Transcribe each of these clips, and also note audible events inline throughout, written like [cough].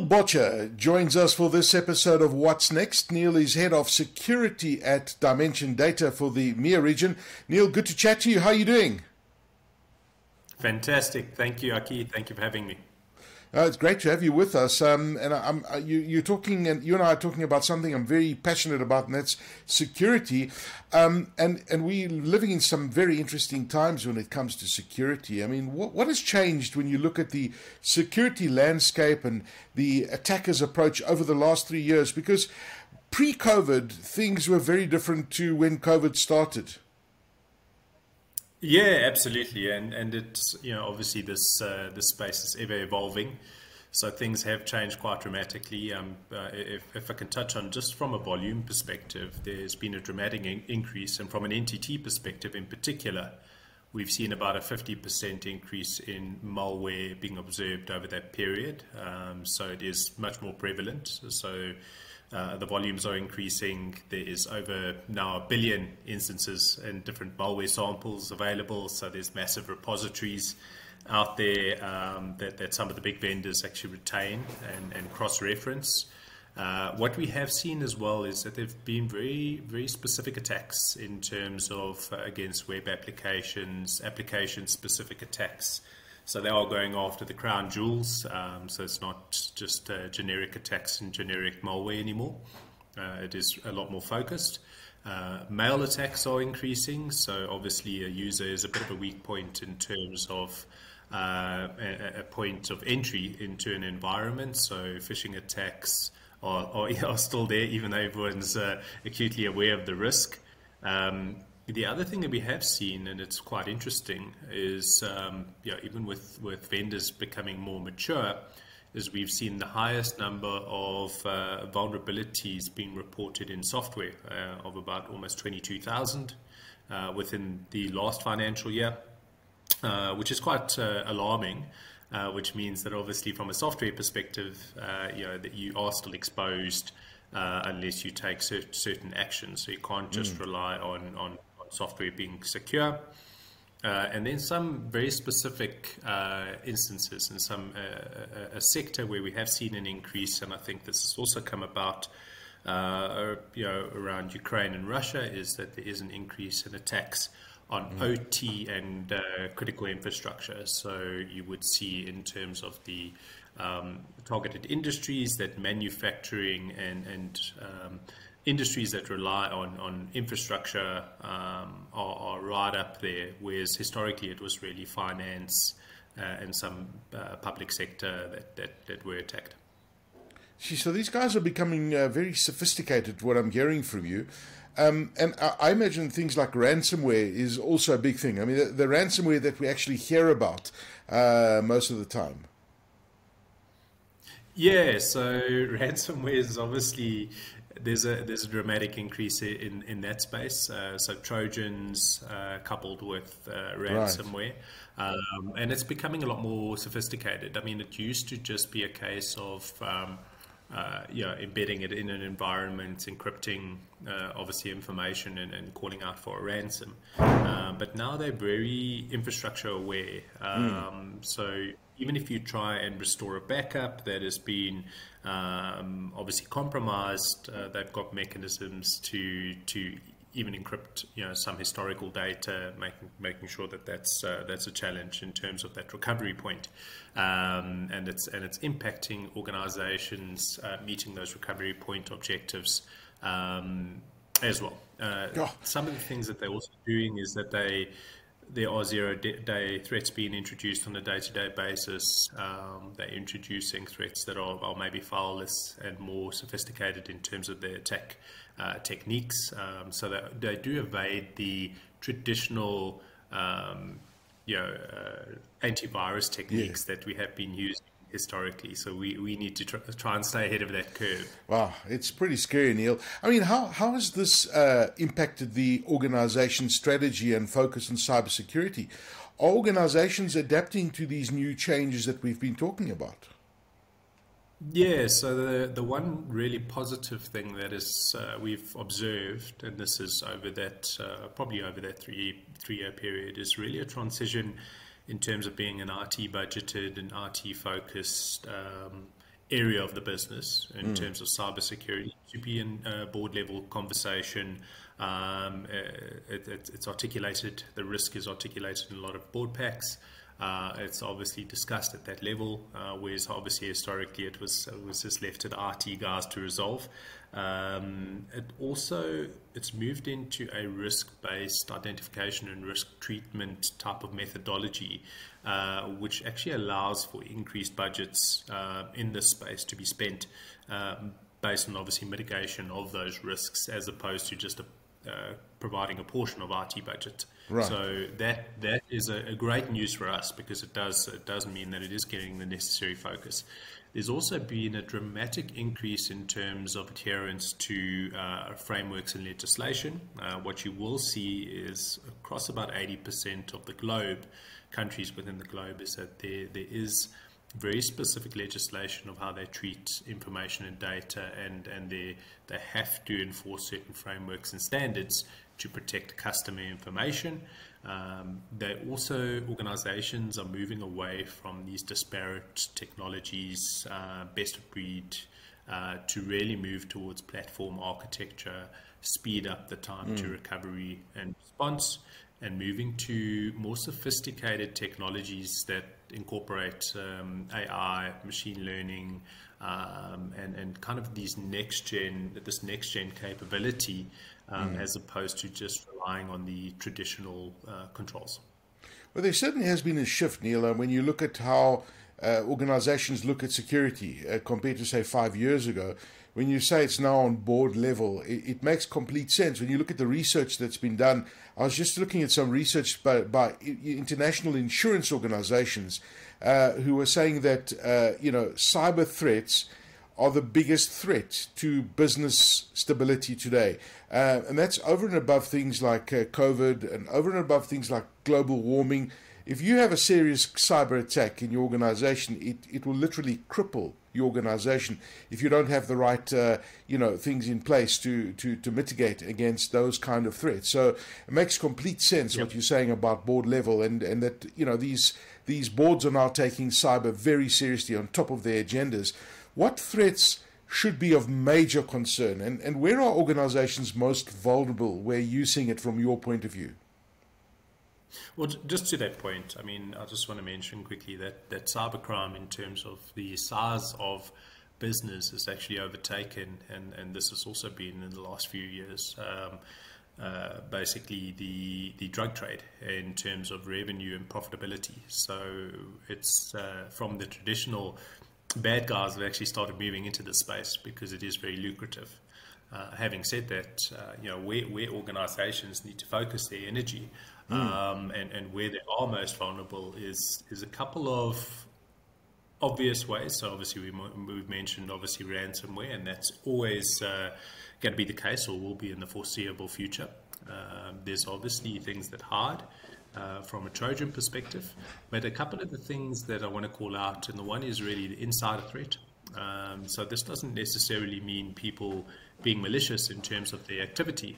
Neil Bottcher joins us for this episode of What's Next. Neil is head of security at Dimension Data for the EMEA region. Neil, good to chat to you. How are you doing? Fantastic. Thank you, Aki. Thank you for having me. Uh, it's great to have you with us. Um, and I'm, uh, you, you're talking, and you and I are talking about something I'm very passionate about, and that's security. Um, and and we're living in some very interesting times when it comes to security. I mean, what what has changed when you look at the security landscape and the attackers' approach over the last three years? Because pre-COVID, things were very different to when COVID started. Yeah, absolutely, and and it's you know obviously this uh, this space is ever evolving, so things have changed quite dramatically. Um, uh, if if I can touch on just from a volume perspective, there's been a dramatic in- increase, and from an NTT perspective in particular, we've seen about a 50% increase in malware being observed over that period. Um, so it is much more prevalent. So uh, the volumes are increasing. There is over now a billion instances and different malware samples available. So there's massive repositories out there um, that, that some of the big vendors actually retain and, and cross-reference. Uh, what we have seen as well is that there have been very, very specific attacks in terms of uh, against web applications, application-specific attacks so they are going after the crown jewels. Um, so it's not just uh, generic attacks and generic malware anymore. Uh, it is a lot more focused. Uh, mail attacks are increasing. So obviously, a user is a bit of a weak point in terms of uh, a, a, point of entry into an environment. So phishing attacks are, are, [laughs] are still there, even though everyone's uh, acutely aware of the risk. Um, the other thing that we have seen, and it's quite interesting, is um, you know, even with, with vendors becoming more mature, is we've seen the highest number of uh, vulnerabilities being reported in software uh, of about almost 22,000 uh, within the last financial year, uh, which is quite uh, alarming. Uh, which means that obviously, from a software perspective, you know that you are still exposed unless you take cert- certain actions. So you can't just mm. rely on on software being secure. Uh, and then some very specific uh, instances in some uh, a sector where we have seen an increase, and I think this has also come about, uh, you know, around Ukraine and Russia, is that there is an increase in attacks on mm. OT and uh, critical infrastructure. So you would see in terms of the um, targeted industries that manufacturing and and um, industries that rely on, on infrastructure um, are, are, right up there, whereas historically it was really finance uh, and some uh, public sector that, that, that were attacked. See, so these guys are becoming uh, very sophisticated, what I'm hearing from you. Um, and I, I, imagine things like ransomware is also a big thing. I mean, the, the ransomware that we actually hear about uh, most of the time. Yeah, so [laughs] ransomware is obviously there's a there's a dramatic increase in in that space. Uh, so Trojans uh, coupled with uh, ransomware, right. um, and it's becoming a lot more sophisticated. I mean, it used to just be a case of um, uh, you know, embedding it in an environment, encrypting uh, obviously information and, and, calling out for a ransom. Um, but now they're very infrastructure aware. Um, mm. So even if you try and restore a backup that has been um, obviously compromised, uh, they've got mechanisms to to even encrypt you know some historical data, making making sure that that's uh, that's a challenge in terms of that recovery point. Um, and it's and it's impacting organisations uh, meeting those recovery point objectives um, as well. Uh, oh. Some of the things that they're also doing is that they there are zero day threats being introduced on a day to day basis. Um, they're introducing threats that are, are, maybe far less and more sophisticated in terms of their attack uh, techniques. Um, so that they do evade the traditional um, you know, uh, antivirus techniques yeah. that we have been using historically. So we, we need to try, try, and stay ahead of that curve. Wow, it's pretty scary, Neil. I mean, how, how has this uh, impacted the organization's strategy and focus on cybersecurity? Are organizations adapting to these new changes that we've been talking about? Yeah, so the the one really positive thing that is uh, we've observed, and this is over that uh, probably over that three three year period, is really a transition in terms of being an IT budgeted and IT focused um, area of the business in mm. terms of cybersecurity to be in a board level conversation. Um, it, it, it's articulated, the risk is articulated in a lot of board packs. Uh, it's obviously discussed at that level, uh, whereas obviously historically it was it was just left to the IT guys to resolve. Um, it also it's moved into a risk-based identification and risk treatment type of methodology, uh, which actually allows for increased budgets uh, in this space to be spent um, based on obviously mitigation of those risks, as opposed to just a, uh, providing a portion of IT budget. Right. So that that is a, a, great news for us because it does it does mean that it is getting the necessary focus. There's also been a dramatic increase in terms of adherence to uh, frameworks and legislation. Uh, what you will see is across about 80% of the globe, countries within the globe, is that there there is very specific legislation of how they treat information and data, and and they they have to enforce certain frameworks and standards to protect customer information. Um, they also organizations are moving away from these disparate technologies, uh, best of breed, uh, to really move towards platform architecture, speed up the time mm. to recovery and response, and moving to more sophisticated technologies that incorporate um, AI, machine learning, um, and and kind of these next gen, this next gen capability um, mm. as opposed to just relying on the traditional uh, controls. Well, there certainly has been a shift, Neil, when you look at how uh, organizations look at security uh, compared to, say, five years ago. When you say it's now on board level, it, it, makes complete sense. When you look at the research that's been done, I was just looking at some research by, by international insurance organizations uh, who were saying that, uh, you know, cyber threats are the biggest threat to business stability today. Uh, and that's over and above things like uh, COVID and over and above things like global warming. If you have a serious cyber attack in your organization, it, it will literally cripple your organization if you don't have the right uh, you know things in place to, to, to mitigate against those kind of threats. So it makes complete sense yep. what you're saying about board level and, and that you know these these boards are now taking cyber very seriously on top of their agendas. What threats should be of major concern, and, and where are organizations most vulnerable where you're seeing it from your point of view? Well, just to that point, I mean, I just want to mention quickly that, that cybercrime, in terms of the size of business, has actually overtaken, and, and this has also been in the last few years. Um, uh, basically the the drug trade in terms of revenue and profitability. So it's uh, from the traditional bad guys have actually started moving into this space because it is very lucrative. Uh, having said that, uh, you know where, where organisations need to focus their energy mm. um, and, and where they are most vulnerable is is a couple of obvious ways. So obviously we, we've mentioned obviously ransomware, and that's always uh, going to be the case or will be in the foreseeable future. Um, there's obviously things that hide uh, from a Trojan perspective. But a couple of the things that I want to call out, and the one is really the insider threat. Um, so this doesn't necessarily mean people being malicious in terms of their activity,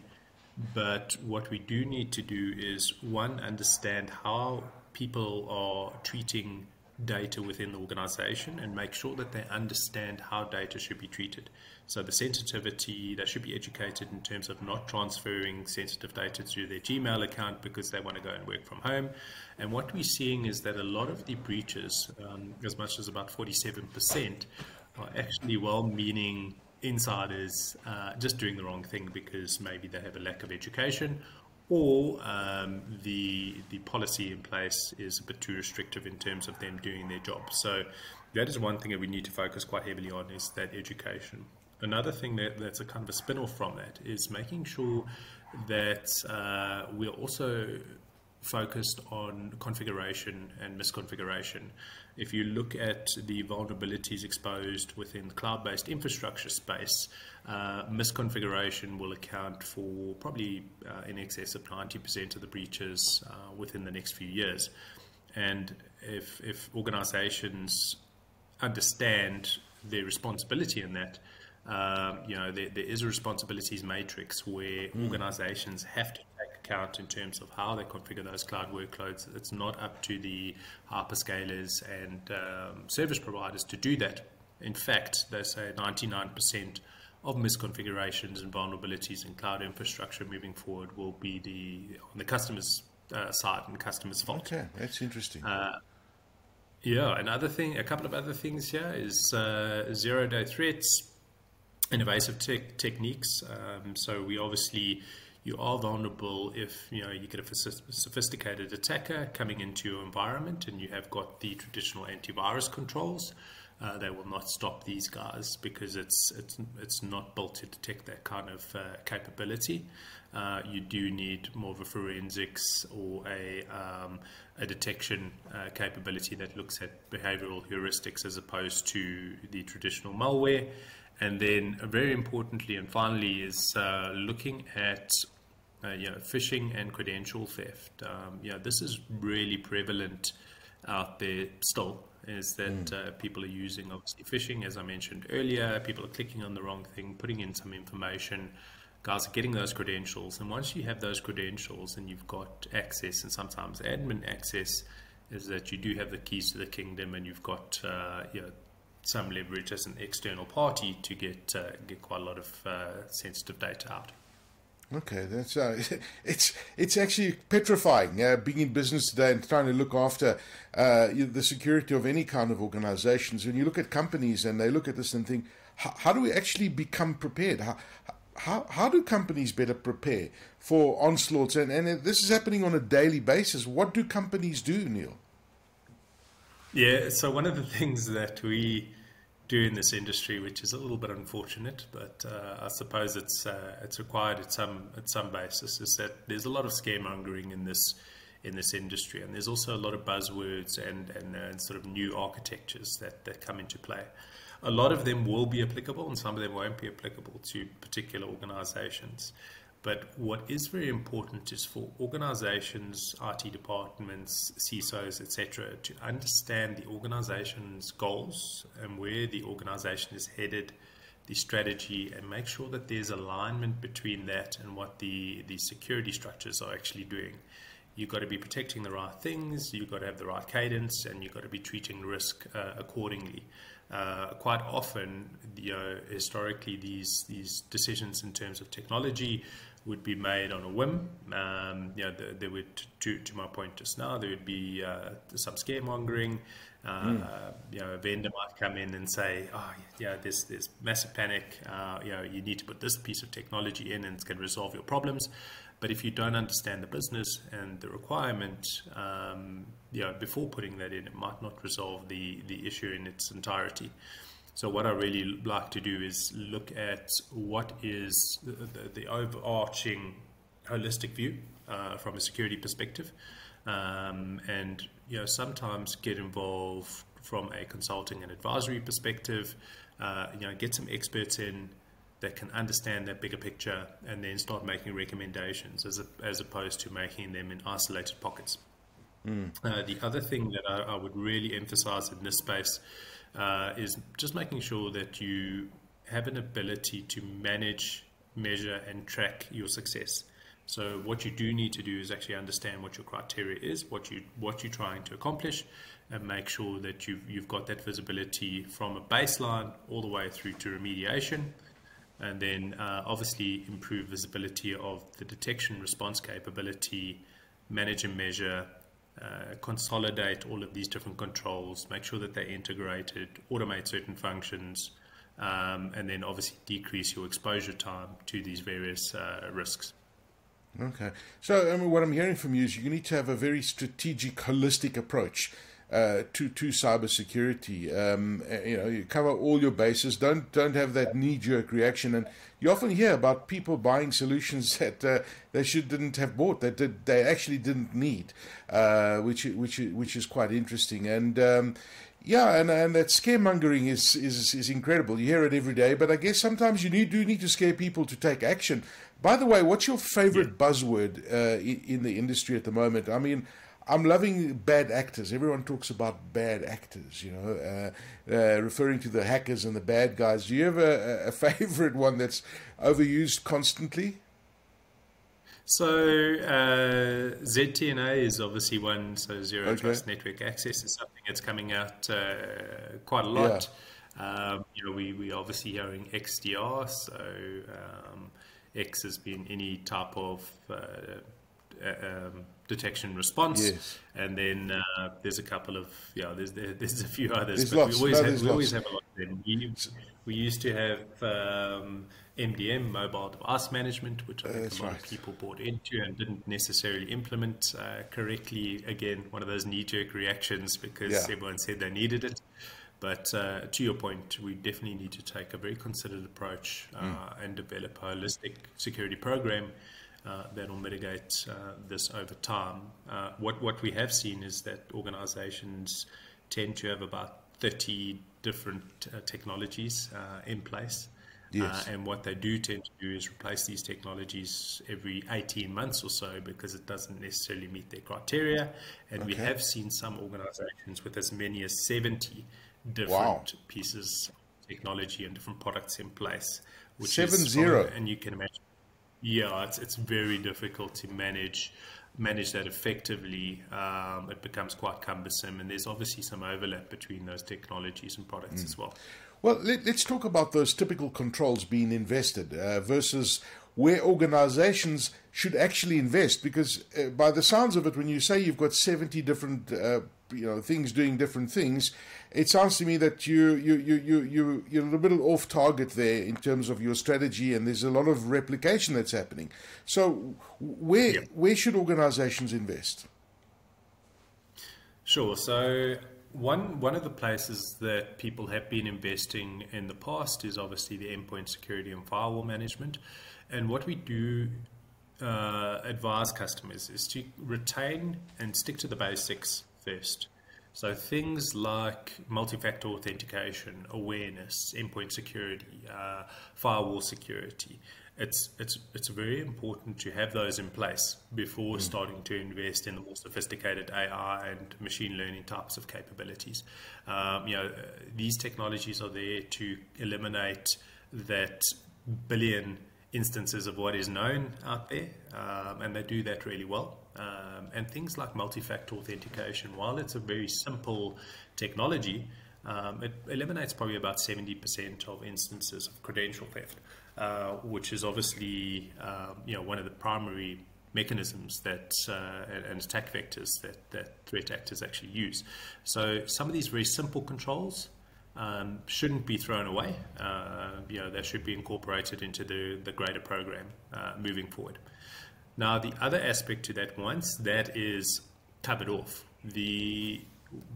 but what we do need to do is one understand how people are treating data within the organization and make sure that they understand how data should be treated. So the sensitivity, they should be educated in terms of not transferring sensitive data to their Gmail account because they want to go and work from home. And what we're seeing is that a lot of the breaches, um, as much as about 47%, are actually well-meaning insiders uh, just doing the wrong thing because maybe they have a lack of education or um, the the policy in place is a bit too restrictive in terms of them doing their job. So that is one thing that we need to focus quite heavily on is that education. Another thing that, that's a kind of a spin-off from that is making sure that uh, we're also focused on configuration and misconfiguration. If you look at the vulnerabilities exposed within the cloud-based infrastructure space, uh, misconfiguration will account for probably uh, in excess of 90% of the breaches uh, within the next few years. And if, if organizations understand their responsibility in that, um, you know, there, there is a responsibilities matrix where mm. organizations have to account in terms of how they configure those cloud workloads. It's not up to the hyperscalers and um, service providers to do that. In fact, they say 99% of misconfigurations and vulnerabilities in cloud infrastructure moving forward will be the on the customer's uh, side and customer's fault. Okay, that's interesting. Uh, yeah, another thing, a couple of other things here is uh, zero day threats, and invasive te- techniques. Um, so we obviously you are vulnerable if you know you get a sophisticated attacker coming into your environment and you have got the traditional antivirus controls. Uh, they will not stop these guys because it's it's it's not built to detect that kind of uh, capability. Uh, you do need more of a forensics or a um, a detection uh, capability that looks at behavioral heuristics as opposed to the traditional malware. And then, uh, very importantly and finally, is uh, looking at uh, you know, phishing and credential theft. Um, you know, this is really prevalent out there still. Is that mm. uh, people are using obviously phishing, as I mentioned earlier. People are clicking on the wrong thing, putting in some information. Guys are getting those credentials, and once you have those credentials and you've got access, and sometimes admin access, is that you do have the keys to the kingdom, and you've got uh, you know, some leverage as an external party to get uh, get quite a lot of uh, sensitive data out. Okay, that's uh, [laughs] it's it's actually petrifying uh, being in business today and trying to look after uh, the security of any kind of organizations. When you look at companies and they look at this and think, how, do we actually become prepared? How, how, how do companies better prepare for onslaughts? And, and this is happening on a daily basis. What do companies do, Neil? Yeah, so one of the [laughs] things that we do in this industry, which is a little bit unfortunate, but uh, I suppose it's uh, it's required at some at some basis, is that there's a lot of scaremongering in this in this industry, and there's also a lot of buzzwords and and, uh, sort of new architectures that that come into play. A lot of them will be applicable, and some of them won't be applicable to particular organisations. But what is very important is for organizations, IT departments, CISOs, etc., to understand the organization's goals and where the organization is headed, the strategy, and make sure that there's alignment between that and what the, the security structures are actually doing. You've got to be protecting the right things, you've got to have the right cadence, and you've got to be treating risk uh, accordingly. Uh, quite often, you know, historically, these these decisions in terms of technology would be made on a whim. Um, you know, the, there would, to, to my point just now, there would be uh, some scaremongering. Uh, mm. you know, a vendor might come in and say, "Oh, yeah, there's there's massive panic. Uh, you know, you need to put this piece of technology in, and it's going to resolve your problems." But if you don't understand the business and the requirement, um, you know, before putting that in, it might not resolve the the issue in its entirety. So what I really like to do is look at what is the, the, the overarching holistic view uh, from a security perspective, um, and you know sometimes get involved from a consulting and advisory perspective. Uh, you know, get some experts in that can understand that bigger picture, and then start making recommendations as a, as opposed to making them in isolated pockets. Mm. Uh, the other thing that I, I would really emphasize in this space uh, is just making sure that you have an ability to manage, measure, and track your success. So what you do need to do is actually understand what your criteria is, what you what you're trying to accomplish, and make sure that you've you've got that visibility from a baseline all the way through to remediation, and then uh, obviously improve visibility of the detection response capability, manage and measure, uh, consolidate all of these different controls, make sure that they're integrated, automate certain functions, um, and then obviously decrease your exposure time to these various uh, risks. Okay. So, what I'm hearing from you is you need to have a very strategic, holistic approach uh, to to cybersecurity. Um, uh, you know, you cover all your bases. Don't don't have that knee jerk reaction. And you often hear about people buying solutions [laughs] that uh, they should didn't have bought that did, they actually didn't need, uh, which which which is quite interesting. And um, yeah, and, and that scaremongering is, is is incredible. You hear it every day, but I guess sometimes you need do need to scare people to take action. By the way, what's your favorite yeah. buzzword uh, in, in the industry at the moment? I mean, I'm loving bad actors. Everyone talks about bad actors, you know, uh, uh, referring to the hackers and the bad guys. Do you have a, a [laughs] favorite one that's overused constantly? So uh, ZTNA is obviously one. So zero okay. trust network access is something that's coming out uh, quite a lot. Um, you know, we we obviously hearing XDR, so um, X has been any type of uh, um, detection response, Yes. and then uh, there's a couple of yeah, there's there, there's a few others, There's but lots. we always No, have, we always have a lot. of them. We, we used to have um, MDM, mobile device management, which I think That's a lot right. of people bought into and didn't necessarily implement uh, correctly. Again, one of those knee-jerk reactions because Yeah. everyone said they needed it. But uh, to your point, we definitely need to take a very considered approach uh, Hmm. and develop a holistic security program uh, that will mitigate uh, this over time. Uh, what what we have seen is that organisations tend to have about thirty different uh, technologies uh, in place. Yes. Uh, and what they do tend to do is replace these technologies every 18 months or so because it doesn't necessarily meet their criteria. And we have seen some organizations with as many as 70 different Wow. pieces of technology and different products in place. Which Seven is zero. And you can imagine, yeah, it's, it's very difficult to manage manage that effectively. Um, it becomes quite cumbersome, and there's obviously some overlap between those technologies and products Mm. as well. Well, let, let's talk about those typical controls being invested uh, versus where organizations should actually invest. Because uh, by the sounds of it, when you say you've got 70 different uh, you know things doing different things, it sounds to me that you you you you you you're a little off target there in terms of your strategy, and there's a lot of replication that's happening. So, where Yeah. where should organizations invest? Sure. So one one of the places that people have been investing in the past is obviously the endpoint security and firewall management. And what we do uh, advise customers is to retain and stick to the basics first. So things like multi-factor authentication, awareness, endpoint security, uh, firewall security. It's it's it's very important to have those in place before starting to invest in the more sophisticated AI and machine learning types of capabilities. Um, you know, these technologies are there to eliminate that billion instances of what is known out there, um, and they do that really well. Um, and things like multi-factor authentication, while it's a very simple technology, um, it eliminates probably about 70% of instances of credential theft, uh, which is obviously um, you know one of the primary mechanisms that uh, and, attack vectors that, that threat actors actually use. So some of these very simple controls um, shouldn't be thrown away. Uh, you know, they should be incorporated into the, the greater program uh, moving forward. Now, the other aspect to that, once that is covered off, the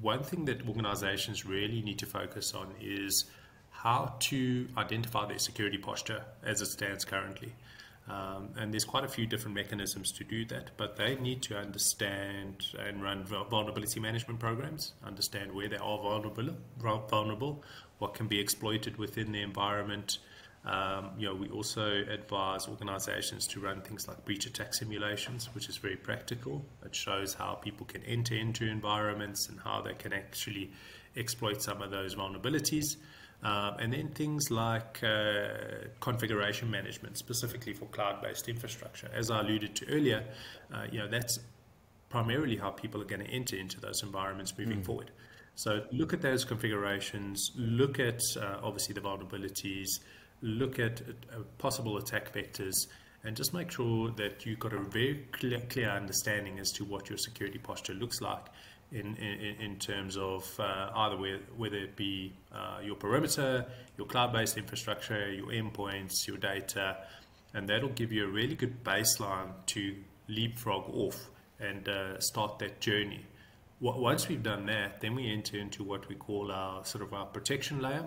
one thing that organizations really need to focus on is how to identify their security posture as it stands currently. Um, and there's quite a few different mechanisms to do that, but they need to understand and run vulnerability management programs, understand where they are vulnerable, vulnerable, what can be exploited within the environment. Um, you know, we also advise organizations to run things like breach attack simulations, which is very practical. It shows how people can enter into environments and how they can actually exploit some of those vulnerabilities. Um, and then things like uh, configuration management, specifically for cloud-based infrastructure. As I alluded to earlier, uh, you know that's primarily how people are going to enter into those environments moving forward. So look at those configurations, look at uh, obviously the vulnerabilities, look at uh, possible attack vectors, and just make sure that you've got a very clear, clear understanding as to what your security posture looks like in, in, in terms of uh, either whether it be uh, your perimeter, your cloud-based infrastructure, your endpoints, your data, and that'll give you a really good baseline to leapfrog off and uh, start that journey. Wa- Once we've done that, then we enter into what we call our sort of our protection layer.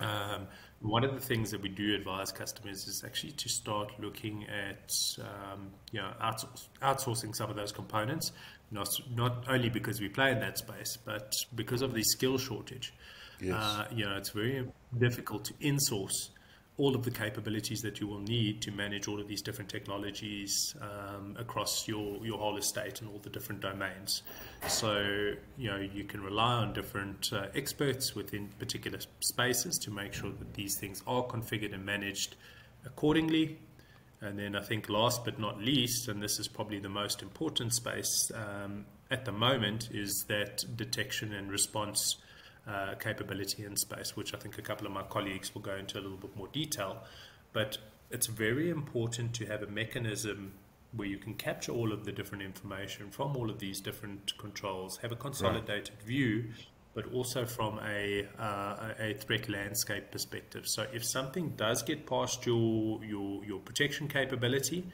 Um, one of the things that we do advise customers is actually to start looking at um, you know outsource, outsourcing some of those components, not not only because we play in that space, but because of the skill shortage. Yes. Uh, you know, it's very difficult to insource all of the capabilities that you will need to manage all of these different technologies um, across your, your whole estate and all the different domains. So, you know, you can rely on different uh, experts within particular spaces to make sure that these things are configured and managed accordingly. And then I think last but not least, and this is probably the most important space um, at the moment, is that detection and response uh, capability in space, which I think a couple of my colleagues will go into a little bit more detail. But it's very important to have a mechanism where you can capture all of the different information from all of these different controls, have a consolidated right. view, but also from a, uh, a threat landscape perspective. So if something does get past your, your, your protection capability,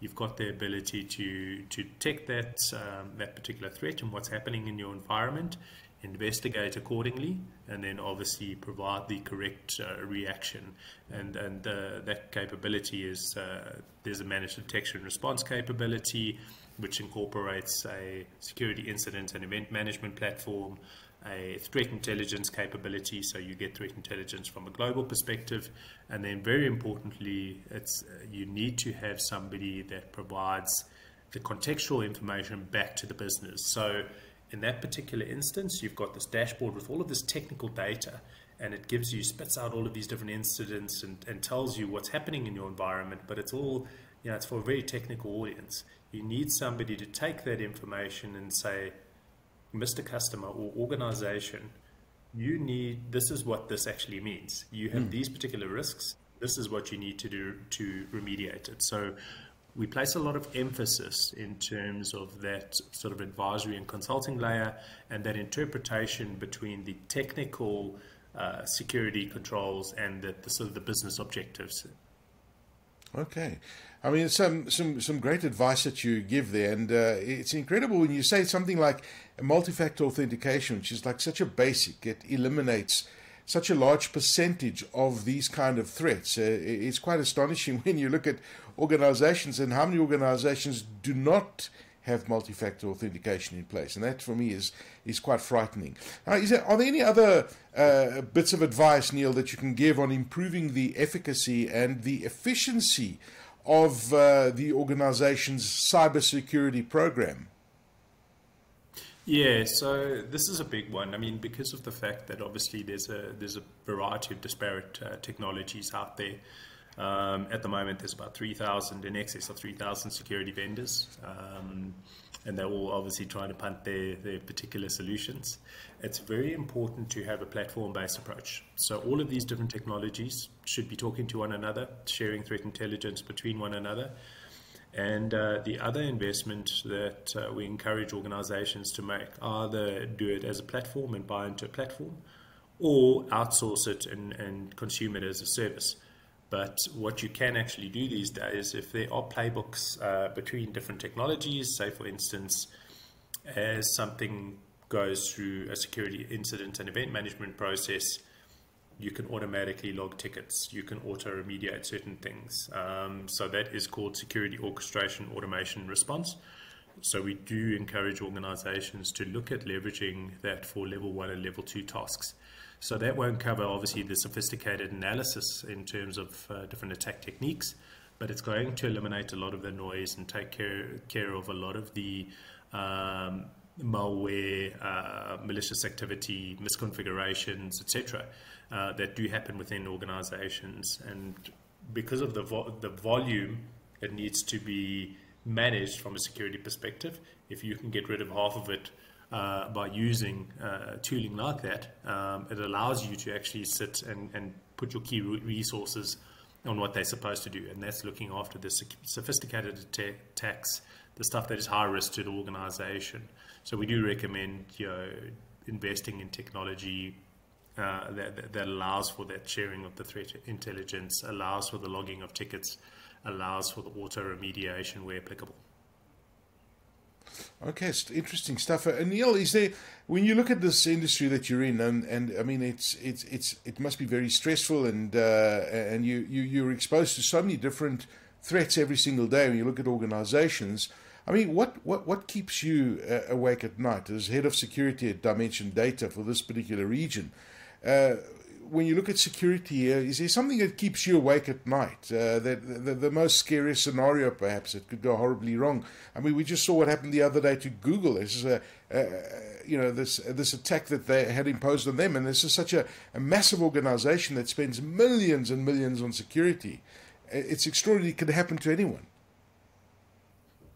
you've got the ability to, to detect that, um, that particular threat and what's happening in your environment investigate accordingly, and then obviously provide the correct uh, reaction. And and uh, that capability is uh, there's a managed detection response capability, which incorporates a security incident and event management platform, a threat intelligence capability, so you get threat intelligence from a global perspective, and then very importantly, it's uh, you need to have somebody that provides the contextual information back to the business. So in that particular instance, you've got this dashboard with all of this technical data, and it gives you, spits out all of these different incidents and, and tells you what's happening in your environment, but it's all, you know, it's for a very technical audience. You need somebody to take that information and say, Mr. Customer or organization, you need, this is what this actually means. You have mm. these particular risks. This is what you need to do to remediate it. So we place a lot of emphasis in terms of that sort of advisory and consulting layer and that interpretation between the technical uh, security controls and the, the, sort of the business objectives. Okay, I mean some some some great advice that you give there, and uh, it's incredible when you say something like multi-factor authentication, which is like such a basic. It eliminates such a large percentage of these kind of threats. Uh, it's quite astonishing [laughs] when you look at organizations and how many organizations do not have multi-factor authentication in place, and that for me is is quite frightening. Now, is there, are there any other uh, bits of advice, Neil, that you can give on improving the efficacy and the efficiency of uh, the organization's cybersecurity program? Yeah, so this is a big one. I mean, because of the fact that obviously there's a there's a variety of disparate uh, technologies out there. Um, at the moment, there's about 3,000 in excess of 3,000 security vendors, um, and they're all obviously trying to punt their, their particular solutions. It's very important to have a platform-based approach. So all of these different technologies should be talking to one another, sharing threat intelligence between one another, and uh, the other investment that uh, we encourage organizations to make either do it as a platform and buy into a platform or outsource it and, and consume it as a service. But what you can actually do these days, if there are playbooks uh, between different technologies, say for instance, as something goes through a security incident and event management process, you can automatically log tickets, you can auto remediate certain things. Um, so that is called security orchestration automation response. So we do encourage organizations to look at leveraging that for level one and level two tasks. So that won't cover obviously the sophisticated analysis in terms of uh, different attack techniques, but it's going to eliminate a lot of the noise and take care, care of a lot of the um, malware, uh, malicious activity, misconfigurations, etc uh, that do happen within organizations. And because of the, vo- the volume, it needs to be managed from a security perspective. If you can get rid of half of it uh, by using uh, tooling like that, um, it allows you to actually sit and, and put your key resources on what they're supposed to do, and that's looking after the sophisticated attacks, the stuff that is high risk to the organization. So we do recommend you know, investing in technology uh, that, that allows for that sharing of the threat intelligence, allows for the logging of tickets, allows for the auto remediation where applicable. Okay, interesting stuff. Uh, Neil, is there when you look at this industry that you're in, and, and I mean, it's it's it's it must be very stressful, and uh, and you you you're exposed to so many different threats every single day. When you look at organizations, I mean, what what what keeps you uh, awake at night as head of security at Dimension Data for this particular region? When you look at security, is there something that keeps you awake at night? Uh, the, the, the most scariest scenario, perhaps, that could go horribly wrong. I mean, we just saw what happened the other day to Google. This is a, you know, this this attack that they had imposed on them, and this is such a, a massive organization that spends millions and millions on security. It's extraordinary; it could happen to anyone.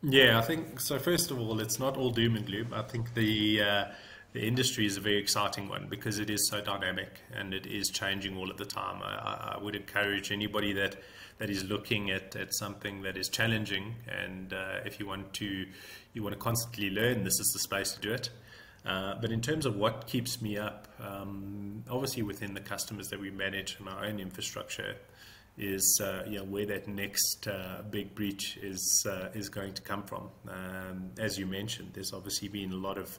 Yeah, I think so. First of all, it's not all doom and gloom. I think the uh, the industry is a very exciting one because it is so dynamic and it is changing all of the time. I, I would encourage anybody that that is looking at, at something that is challenging and uh, if you want to you want to constantly learn, this is the space to do it. Uh, but in terms of what keeps me up, um, obviously within the customers that we manage and our own infrastructure, is uh, you know where that next uh, big breach is uh, is going to come from. Um, as you mentioned, there's obviously been a lot of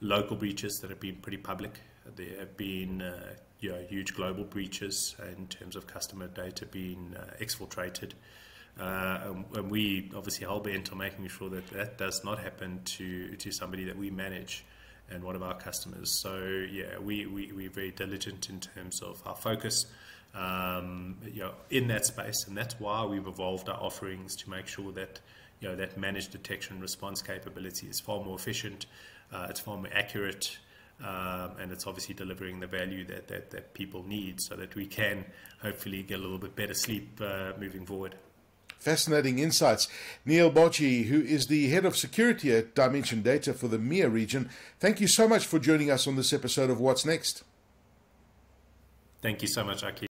local breaches that have been pretty public. There have been uh, you know, huge global breaches in terms of customer data being uh, exfiltrated. Uh, and, and, we obviously hell bent on making sure that that does not happen to, to somebody that we manage and one of our customers. So yeah, we, we, we're very diligent in terms of our focus um, you know, in that space, and that's why we've evolved our offerings to make sure that you know that managed detection response capability is far more efficient, uh, it's far more accurate, um, and it's obviously delivering the value that, that, that people need, so that we can hopefully get a little bit better sleep uh, moving forward. Fascinating insights. Neil Bottcher, who is the head of security at Dimension Data for the MEA region, thank you so much for joining us on this episode of What's Next. Thank you so much, Aki.